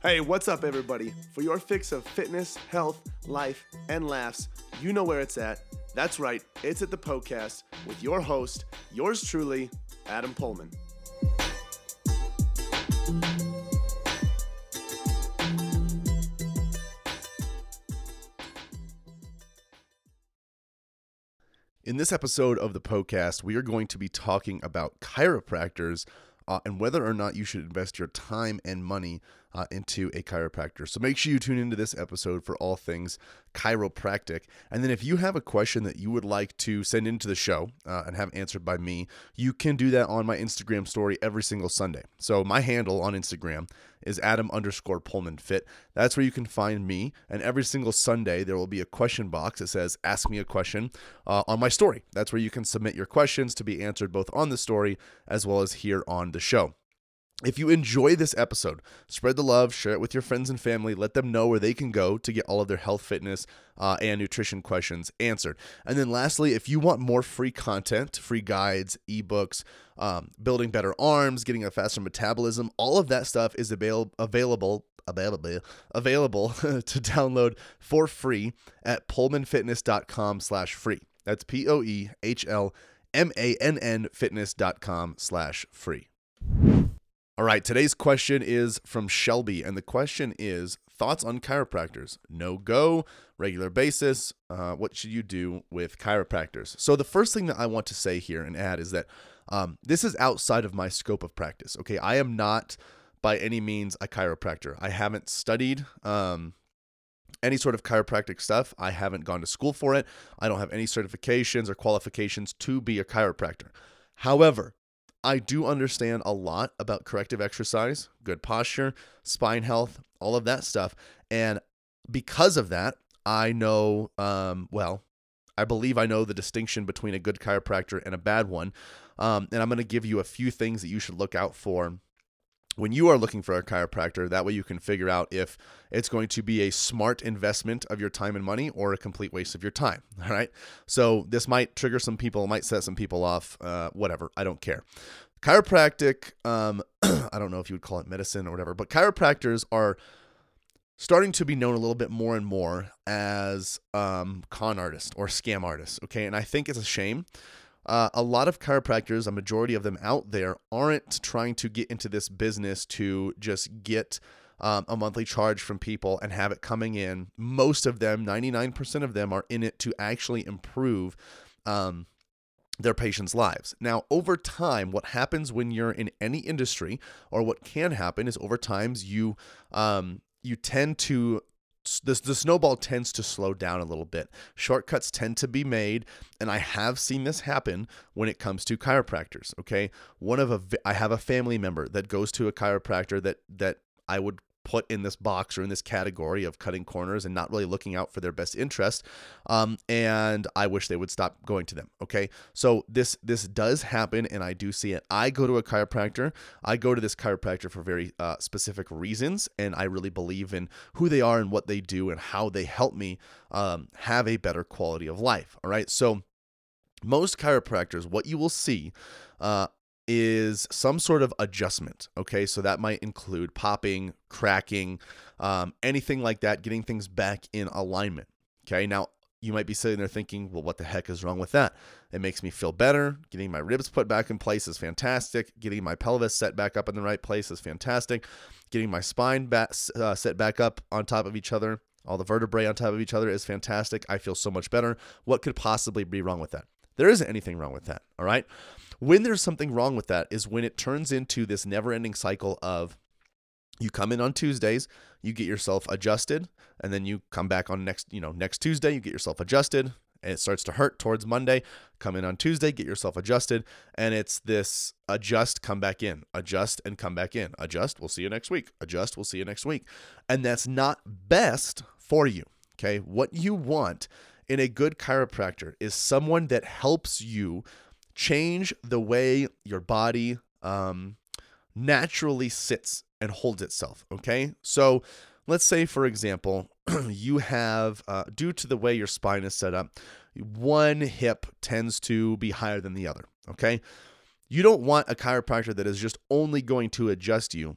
Hey, what's up, everybody? For your fix of fitness, health, life, and laughs, you know where it's at. That's right, it's at the Poecast with your host, yours truly, Adam Poehlmann. In this episode of the Poecast, we are going to be talking about chiropractors uh, and whether or not you should invest your time and money uh, into a chiropractor. So make sure you tune into this episode for all things chiropractic. And then if you have a question that you would like to send into the show uh, and have answered by me, you can do that on my Instagram story every single Sunday. So my handle on Instagram is Adam underscore Poehlmann Fit. That's where you can find me. And every single Sunday, there will be a question box that says Ask Me a Question uh, on my story. That's where you can submit your questions to be answered both on the story as well as here on the show. If you enjoy this episode, spread the love, share it with your friends and family, let them know where they can go to get all of their health, fitness, uh, and nutrition questions answered. And then, lastly, if you want more free content, free guides, ebooks, um, building better arms, getting a faster metabolism, all of that stuff is avail- available available available to download for free at poehlmannfitness.com slash free that's p-o-e-h-l-m-a-n-n fitness.com slash free all right, today's question is from Shelby, and the question is thoughts on chiropractors. No go, regular basis. Uh, what should you do with chiropractors? So, the first thing that I want to say here and add is that um, this is outside of my scope of practice. Okay, I am not by any means a chiropractor. I haven't studied um, any sort of chiropractic stuff. I haven't gone to school for it. I don't have any certifications or qualifications to be a chiropractor. However, I do understand a lot about corrective exercise, good posture, spine health, all of that stuff. And because of that, I know, um, well, I believe I know the distinction between a good chiropractor and a bad one. Um, and I'm going to give you a few things that you should look out for when you are looking for a chiropractor. That way you can figure out if it's going to be a smart investment of your time and money or a complete waste of your time. All right. So this might trigger some people, might set some people off, uh, whatever. I don't care. Chiropractic, um, I don't know if you would call it medicine or whatever, but chiropractors are starting to be known a little bit more and more as um, con artists or scam artists. Okay. And I think it's a shame uh, a lot of chiropractors, a majority of them out there, aren't trying to get into this business to just get um, a monthly charge from people and have it coming in. Most of them, 99% of them, are in it to actually improve. Um, their patients' lives. Now, over time, what happens when you're in any industry, or what can happen, is over time you um, you tend to the, the snowball tends to slow down a little bit. Shortcuts tend to be made, and I have seen this happen when it comes to chiropractors. Okay, one of a I have a family member that goes to a chiropractor that that I would put in this box or in this category of cutting corners and not really looking out for their best interest. Um, and I wish they would stop going to them. Okay, so this this does happen, and I do see it. I go to a chiropractor. I go to this chiropractor for very uh, specific reasons, and I really believe in who they are and what they do and how they help me um, have a better quality of life. All right, so most chiropractors, what you will see uh, is some sort of adjustment. Okay, so that might include popping, cracking, um, anything like that, getting things back in alignment. Okay, now you might be sitting there thinking, well, what the heck is wrong with that? It makes me feel better. Getting my ribs put back in place is fantastic. Getting my pelvis set back up in the right place is fantastic. Getting my spine back, uh, set back up on top of each other, all the vertebrae on top of each other is fantastic. I feel so much better. What could possibly be wrong with that? There isn't anything wrong with that. All right. When there's something wrong with that is when it turns into this never ending cycle of you come in on Tuesdays, you get yourself adjusted, and then you come back on next, you know, next Tuesday, you get yourself adjusted, and it starts to hurt towards Monday. Come in on Tuesday, get yourself adjusted, and it's this adjust, come back in, adjust, and come back in. Adjust, we'll see you next week. Adjust, we'll see you next week. And that's not best for you. Okay. What you want in a good chiropractor is someone that helps you change the way your body um, naturally sits and holds itself. Okay. So let's say, for example, you have, uh, due to the way your spine is set up, one hip tends to be higher than the other. Okay. You don't want a chiropractor that is just only going to adjust you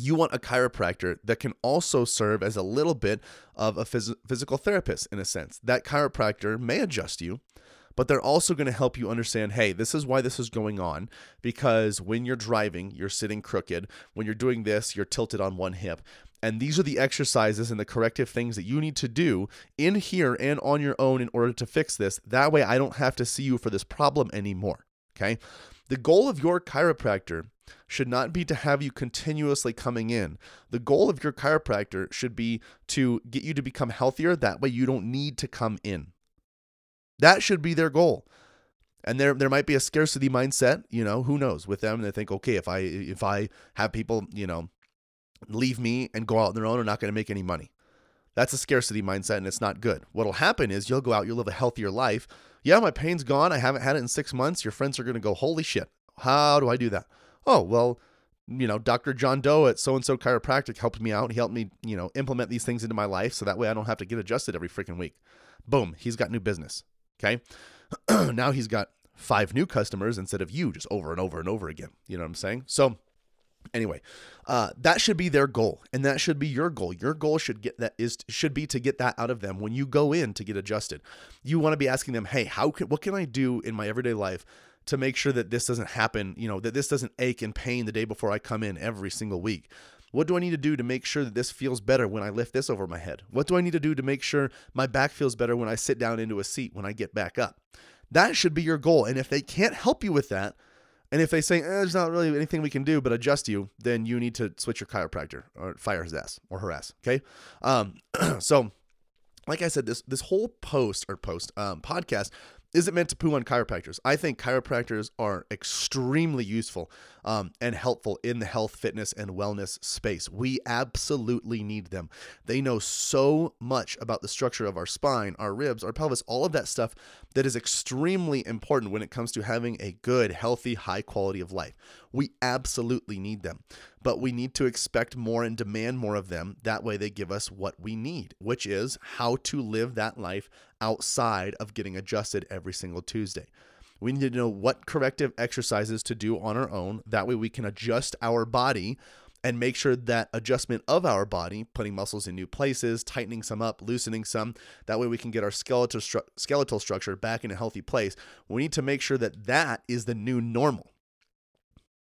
you want a chiropractor that can also serve as a little bit of a phys- physical therapist in a sense. That chiropractor may adjust you, but they're also going to help you understand hey, this is why this is going on because when you're driving, you're sitting crooked. When you're doing this, you're tilted on one hip. And these are the exercises and the corrective things that you need to do in here and on your own in order to fix this. That way, I don't have to see you for this problem anymore. Okay. The goal of your chiropractor should not be to have you continuously coming in. The goal of your chiropractor should be to get you to become healthier. That way, you don't need to come in. That should be their goal. And there, there might be a scarcity mindset, you know, who knows with them. They think, okay, if I, if I have people, you know, leave me and go out on their own, are not going to make any money. That's a scarcity mindset and it's not good. What'll happen is you'll go out, you'll live a healthier life. Yeah, my pain's gone. I haven't had it in six months. Your friends are going to go, holy shit, how do I do that? Oh, well, you know, Dr. John Doe at so and so chiropractic helped me out. He helped me, you know, implement these things into my life so that way I don't have to get adjusted every freaking week. Boom, he's got new business. Okay. now he's got five new customers instead of you just over and over and over again. You know what I'm saying? So, anyway uh, that should be their goal and that should be your goal your goal should get that is should be to get that out of them when you go in to get adjusted you want to be asking them hey how can what can i do in my everyday life to make sure that this doesn't happen you know that this doesn't ache and pain the day before i come in every single week what do I need to do to make sure that this feels better when I lift this over my head? What do I need to do to make sure my back feels better when I sit down into a seat when I get back up? That should be your goal. And if they can't help you with that, and if they say eh, there's not really anything we can do but adjust you, then you need to switch your chiropractor or fire his ass or her ass. Okay. Um, so, like I said, this this whole post or post um, podcast isn't meant to poo on chiropractors. I think chiropractors are extremely useful um, and helpful in the health, fitness, and wellness space. We absolutely need them. They know so much about the structure of our spine, our ribs, our pelvis, all of that stuff that is extremely important when it comes to having a good, healthy, high quality of life. We absolutely need them, but we need to expect more and demand more of them. That way, they give us what we need, which is how to live that life outside of getting adjusted every single Tuesday. We need to know what corrective exercises to do on our own. That way, we can adjust our body and make sure that adjustment of our body, putting muscles in new places, tightening some up, loosening some, that way we can get our skeletal stru- skeletal structure back in a healthy place. We need to make sure that that is the new normal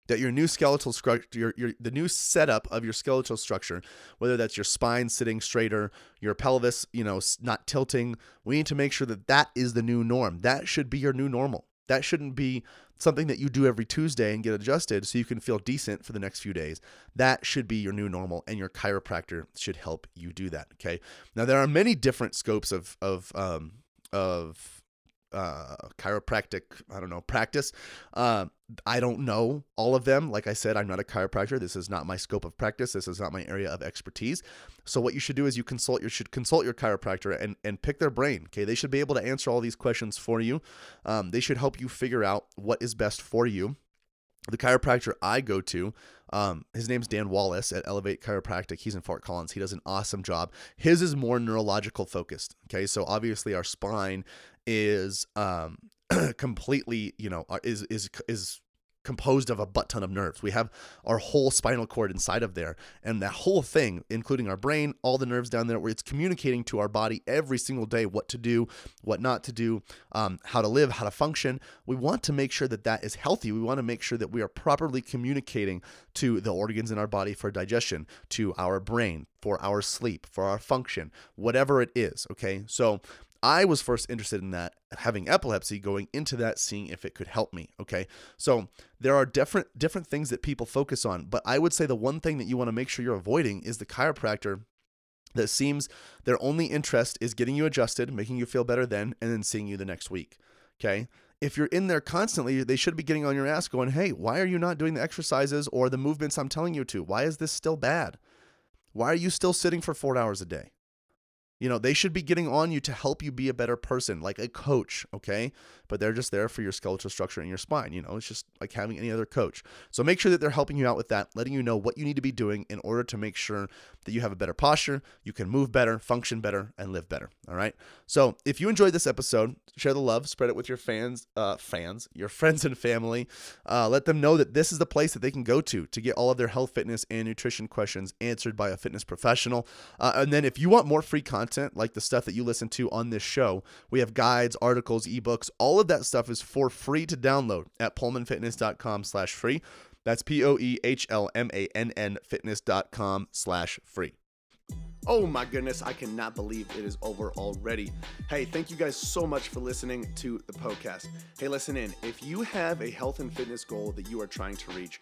that your new skeletal structure, your, your, the new setup of your skeletal structure, whether that's your spine sitting straighter, your pelvis, you know, not tilting, we need to make sure that that is the new norm. That should be your new normal. That shouldn't be something that you do every Tuesday and get adjusted so you can feel decent for the next few days. That should be your new normal, and your chiropractor should help you do that. Okay. Now there are many different scopes of of um, of uh, chiropractic, I don't know, practice. Uh, I don't know all of them. Like I said, I'm not a chiropractor. This is not my scope of practice. This is not my area of expertise. So what you should do is you consult you should consult your chiropractor and and pick their brain. Okay, they should be able to answer all these questions for you. Um, they should help you figure out what is best for you the chiropractor I go to, um, his name's Dan Wallace at Elevate Chiropractic. He's in Fort Collins. He does an awesome job. His is more neurological focused. Okay, so obviously our spine is um, completely, you know, uh, is is is composed of a butt ton of nerves. We have our whole spinal cord inside of there, and that whole thing, including our brain, all the nerves down there, where it's communicating to our body every single day what to do, what not to do, um, how to live, how to function. We want to make sure that that is healthy. We want to make sure that we are properly communicating to the organs in our body for digestion, to our brain for our sleep, for our function, whatever it is. Okay, so I was first interested in that, having epilepsy, going into that, seeing if it could help me. Okay. So there are different different things that people focus on, but I would say the one thing that you want to make sure you're avoiding is the chiropractor that seems their only interest is getting you adjusted, making you feel better then, and then seeing you the next week. Okay. If you're in there constantly, they should be getting on your ass going, hey, why are you not doing the exercises or the movements I'm telling you to? Why is this still bad? Why are you still sitting for four hours a day? You know, they should be getting on you to help you be a better person, like a coach, okay? But they're just there for your skeletal structure and your spine. You know, it's just like having any other coach. So make sure that they're helping you out with that, letting you know what you need to be doing in order to make sure that you have a better posture, you can move better, function better, and live better. All right. So if you enjoyed this episode, share the love, spread it with your fans, uh, fans, your friends and family. Uh, let them know that this is the place that they can go to to get all of their health, fitness, and nutrition questions answered by a fitness professional. Uh, and then if you want more free content like the stuff that you listen to on this show, we have guides, articles, ebooks, all of that stuff is for free to download at poehlmannfitness.com slash free. That's P-O-E-H-L-M-A-N-N fitness.com slash free. Oh my goodness, I cannot believe it is over already. Hey, thank you guys so much for listening to the Poecast. Hey, listen in. If you have a health and fitness goal that you are trying to reach,